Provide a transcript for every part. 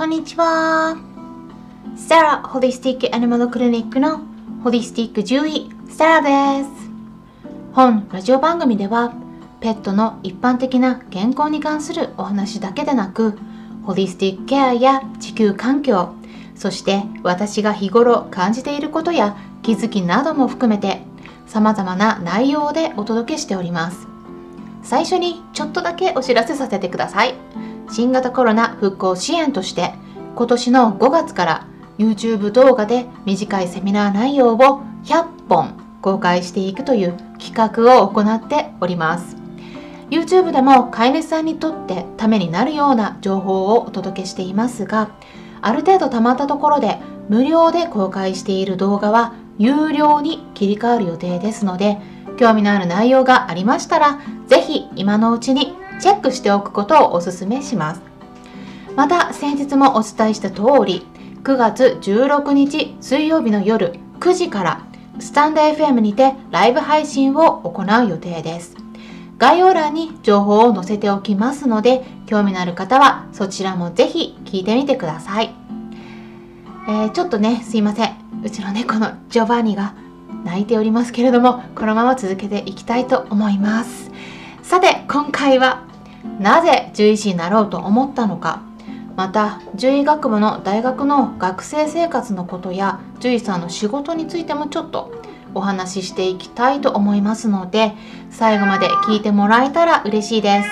こんにちは。サラホリスティックアニマルクリニックのホリスティック獣医サラです。本ラジオ番組ではペットの一般的な健康に関するお話だけでなくホリスティックケアや地球環境そして私が日頃感じていることや気づきなども含めて様々な内容でお届けしております最初にちょっとだけお知らせさせてください新型コロナ復興支援として今年の5月から YouTube 動画で短いセミナー内容を100本公開していくという企画を行っております。YouTube でも飼い主さんにとってためになるような情報をお届けしていますがある程度たまったところで無料で公開している動画は有料に切り替わる予定ですので興味のある内容がありましたら是非今のうちにチェックしておくことをお勧めします。また先日もお伝えした通り9月16日水曜日の夜9時からスタンド FM にてライブ配信を行う予定です。概要欄に情報を載せておきますので興味のある方はそちらもぜひ聞いてみてください、えー、ちょっとねすいません。うちの猫のジョバンニが泣いておりますけれどもこのまま続けていきたいと思います。さて今回はなぜ獣医師になろうと思ったのか。また獣医学部の大学の学生生活のことや獣医さんの仕事についてもちょっとお話ししていきたいと思いますので最後まで聞いてもらえたら嬉しいです。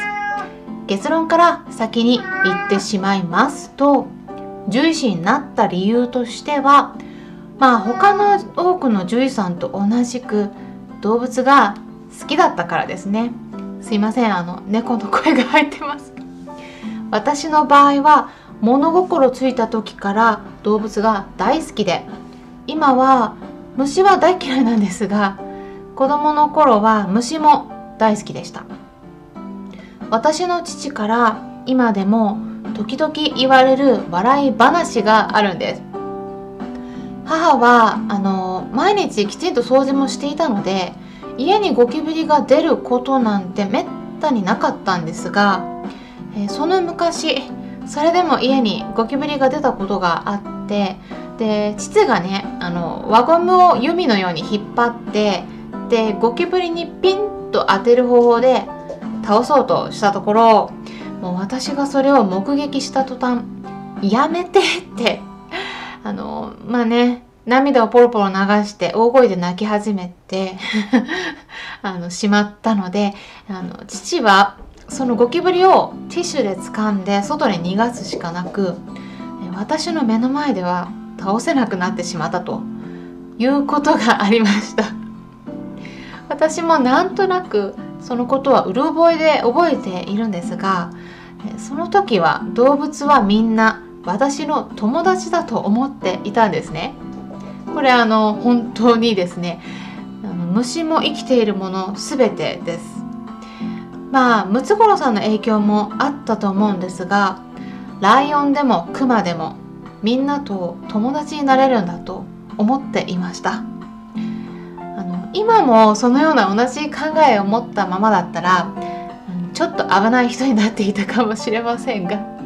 結論から先に言ってしまいますと獣医師になった理由としてはまあ他の多くの獣医さんと同じく動物が好きだったからですね。すいませんあの猫の声が入ってます。私の場合は物心ついた時から動物が大好きで今は虫は大嫌いなんですが子供の頃は虫も大好きでした。私の父から今でも時々言われる笑い話があるんです。母はあの毎日きちんと掃除もしていたので家にゴキブリが出ることなんてめったになかったんですが、えー、その昔それでも家にゴキブリが出たことがあってで父がねあの輪ゴムを弓のように引っ張ってでゴキブリにピンと当てる方法で倒そうとしたところもう私がそれを目撃した途端「やめて!」ってあのまあね涙をポロポロ流して大声で泣き始めて あのしまったのであの父はそのゴキブリをティッシュで掴んで外に逃がすしかなく私の目の前では倒せなくなってしまったということがありました。私もなんとなくそのことはうる覚えで覚えているんですがその時は動物はみんな私の友達だと思っていたんですね。これあの本当にですねあの虫も生きているもの全てです。まあムツゴロウさんの影響もあったと思うんですがライオンでもクマでもみんなと友達になれるんだと思っていました。あの今もそのような同じ考えを持ったままだったらちょっと危ない人になっていたかもしれませんが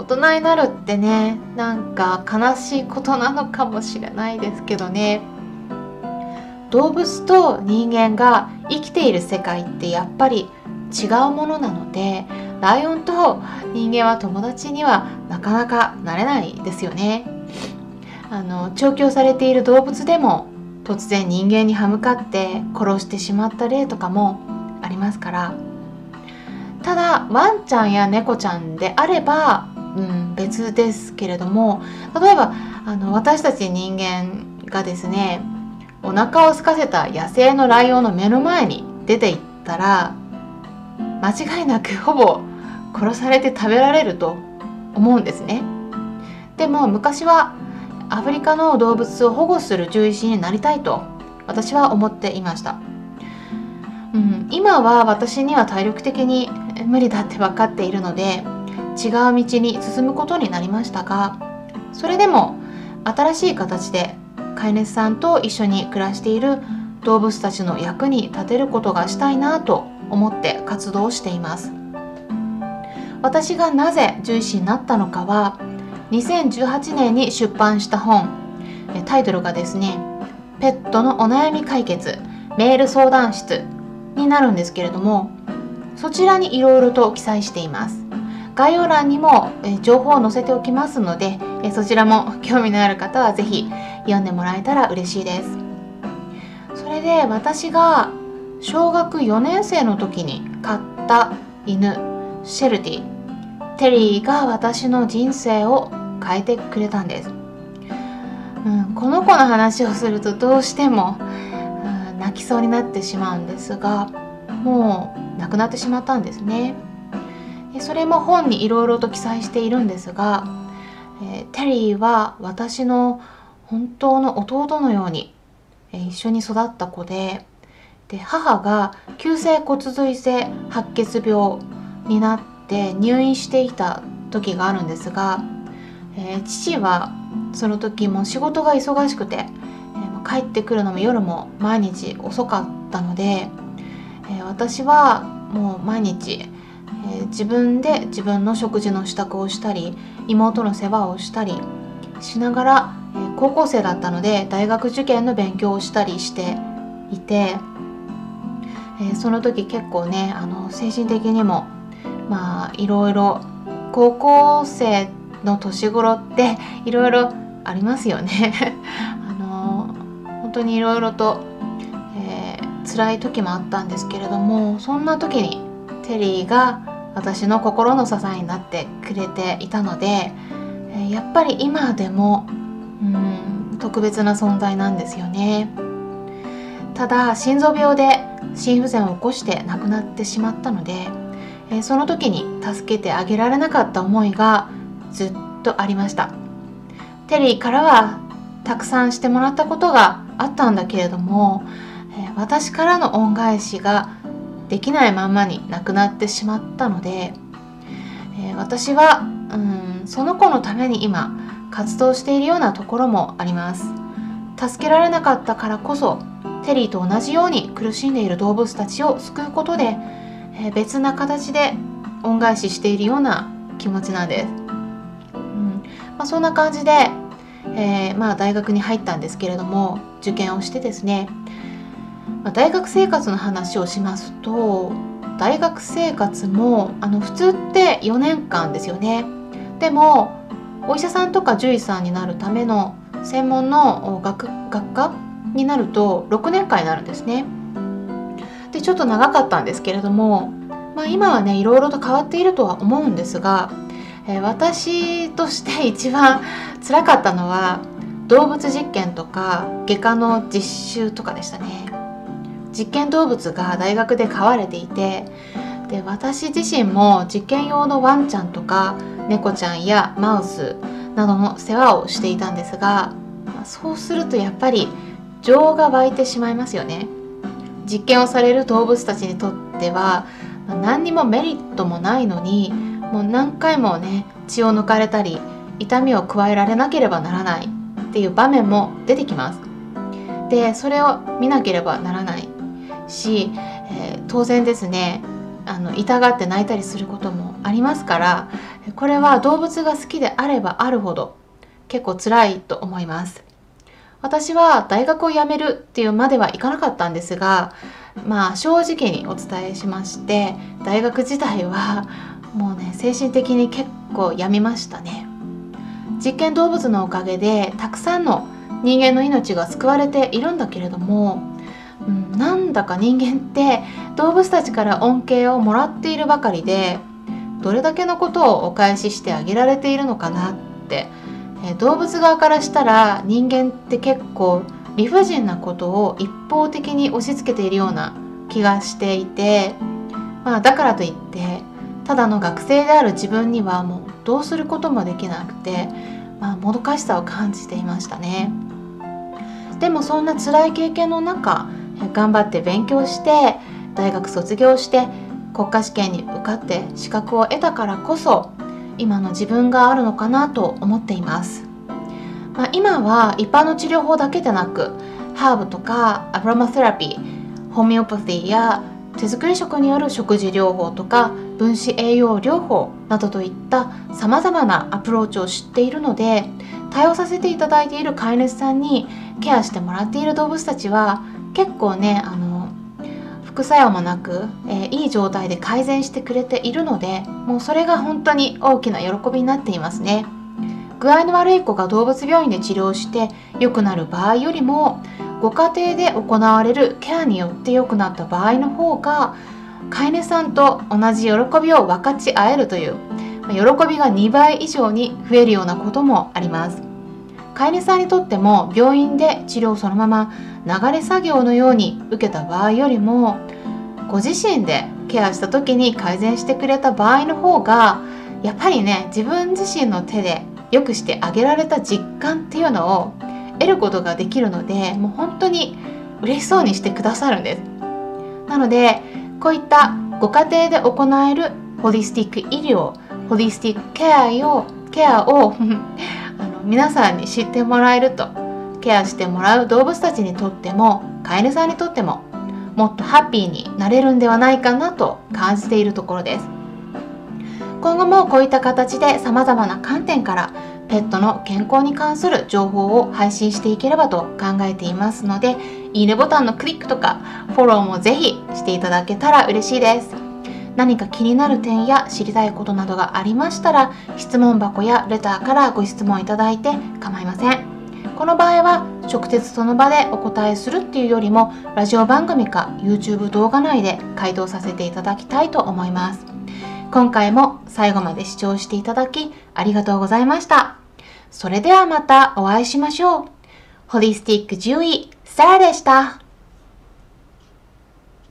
大人になるってねなんか悲しいことなのかもしれないですけどね。動物と人間が生きている世界ってやっぱり違うものなのでライオンと人間は友達にはなかなかなれないですよね。あの調教されている動物でも突然人間に歯向かって殺してしまった例とかもありますから。ただワンちゃんや猫ちゃんであれば、うん、別ですけれども例えばあの私たち人間がですねお腹を空かせた野生のライオンの目の前に出ていったら間違いなく ほぼ殺されて食べられると思うんですね。でも昔はアフリカの動物を保護する獣医師になりたいと私は思っていました、うん、今は私には体力的に無理だって分かっているので違う道に進むことになりましたがそれでも新しい形で飼い主さんと一緒に暮らしている動物たちの役に立てることがしたいなと思って活動しています。私がなぜ獣医師になったのかは2018年に出版した本タイトルがですね「ペットのお悩み解決メール相談室」になるんですけれどもそちらにいろいろと記載しています。概要欄にも情報を載せておきますのでそちらも興味のある方は是非読んでもらえたら嬉しいです。それで私が小学4年生の時に飼った犬シェルティ。テリーが私の人生を変えてくれたんです、うん、この子の話をするとどうしても、うん、泣きそうになってしまうんですがもう亡くなってしまったんですね。それも本にいろいろと記載しているんですが、えー、テリーは私の本当の弟のように、えー、一緒に育った子でで母が急性骨髄性白血病になって入院していた時があるんですが、えー、父はその時も仕事が忙しくて、えー、帰ってくるのも夜も毎日遅かったので、えー、私はもう毎日、え自分で自分の食事の支度をしたり妹の世話をしたりしながら、え高校生だったので大学受験の勉強をしたりしていてえ、その時結構ねあの精神的にもまあいろいろ高校生の年頃って いろいろありますよね。あの本当にいろいろと、えー、辛い時もあったんですけれどもそんな時にテリーが私の心の支えになってくれていたので、やっぱり今でもうん特別な存在なんですよね。ただ心臓病で心不全を起こして亡くなってしまったので、その時に助けてあげられなかった思いがずっとありました。テリーからはたくさんしてもらったことがあったんだけれども、私からの恩返しができないままに亡くなってしまったので、えー、私はうんその子のために今活動しているようなところもあります助けられなかったからこそテリーと同じように苦しんでいる動物たちを救うことで、えー、別な形で恩返ししているような気持ちなんです。うんまあ、そんな感じで、えー、まあ、大学に入ったんですけれども受験をしてですね、まあ、大学生活の話をしますと大学生活もあの普通って4年間ですよね。でもお医者さんとか獣医さんになるための専門の学学科になると6年間になるんですね。でちょっと長かったんですけれども、まあ、今はねいろいろと変わっているとは思うんですが、えー、私として一番辛かったのは動物実験とか外科の実習とかでしたね。実験動物が大学で飼われていてで私自身も実験用のワンちゃんとか猫ちゃんやマウスなどの世話をしていたんですがそうするとやっぱり情が湧いてしまいますよね。実験をされる動物たちにとっては何にもメリットもないのにもう何回もね血を抜かれたり痛みを加えられなければならないっていう場面も出てきます。でそれを見なければならない。し、えー、当然ですねあの痛がって泣いたりすることもありますからこれは動物が好きであればあるほど結構辛いと思います。私は大学を辞めるっていうまではいかなかったんですがまあ正直にお伝えしまして大学時代はもうね精神的に結構病みましたね。実験動物のおかげでたくさんの人間の命が救われているんだけれども、なんだか人間って動物たちから恩恵をもらっているばかりでどれだけのことをお返ししてあげられているのかなって動物側からしたら人間って結構理不尽なことを一方的に押し付けているような気がしていて、まあ、だからといってただの学生である自分にはもうどうすることもできなくて、まあ、もどかしさを感じていましたね。でもそんな辛い経験の中頑張って勉強して大学卒業して国家試験に受かって資格を得たからこそ今の自分があるのかなと思っています、まあ、今は一般の治療法だけでなくハーブとかアブロマセラピーホメオパシーや手作り食による食事療法とか分子栄養療法などといったさまざまなアプローチを知っているので対応させていただいている飼い主さんにケアしてもらっている動物たちは結構ねあの副作用もなく、えー、いい状態で改善してくれているのでもうそれが本当に大きな喜びになっていますね。具合の悪い子が動物病院で治療して良くなる場合よりもご家庭で行われるケアによって良くなった場合の方が飼い主さんと同じ喜びを分かち合えるという喜びが2倍以上に増えるようなこともあります。飼い主さんにとっても病院で治療をそのまま流れ作業のように受けた場合よりもご自身でケアした時に改善してくれた場合の方がやっぱりね自分自身の手で良くしてあげられた実感っていうのを得ることができるのでもう本当に嬉しそうにしてくださるんです。なのでこういったご家庭で行えるホリスティック医療ホリスティックケアをケアを皆さんに知ってもらえるとケアしてもらう動物たちにとっても飼い主さんにとってももっとハッピーになれるんではないかなと感じているところです。今後もこういった形で様々な観点からペットの健康に関する情報を配信していければと考えていますのでいいねボタンのクリックとかフォローもぜひしていただけたら嬉しいです。何か気になる点や知りたいことなどがありましたら質問箱やレターからご質問いただいて構いません。この場合は直接その場でお答えするっていうよりもラジオ番組か YouTube 動画内で回答させていただきたいと思います。今回も最後まで視聴していただきありがとうございました。それではまたお会いしましょう。ホリスティック獣医サラでした。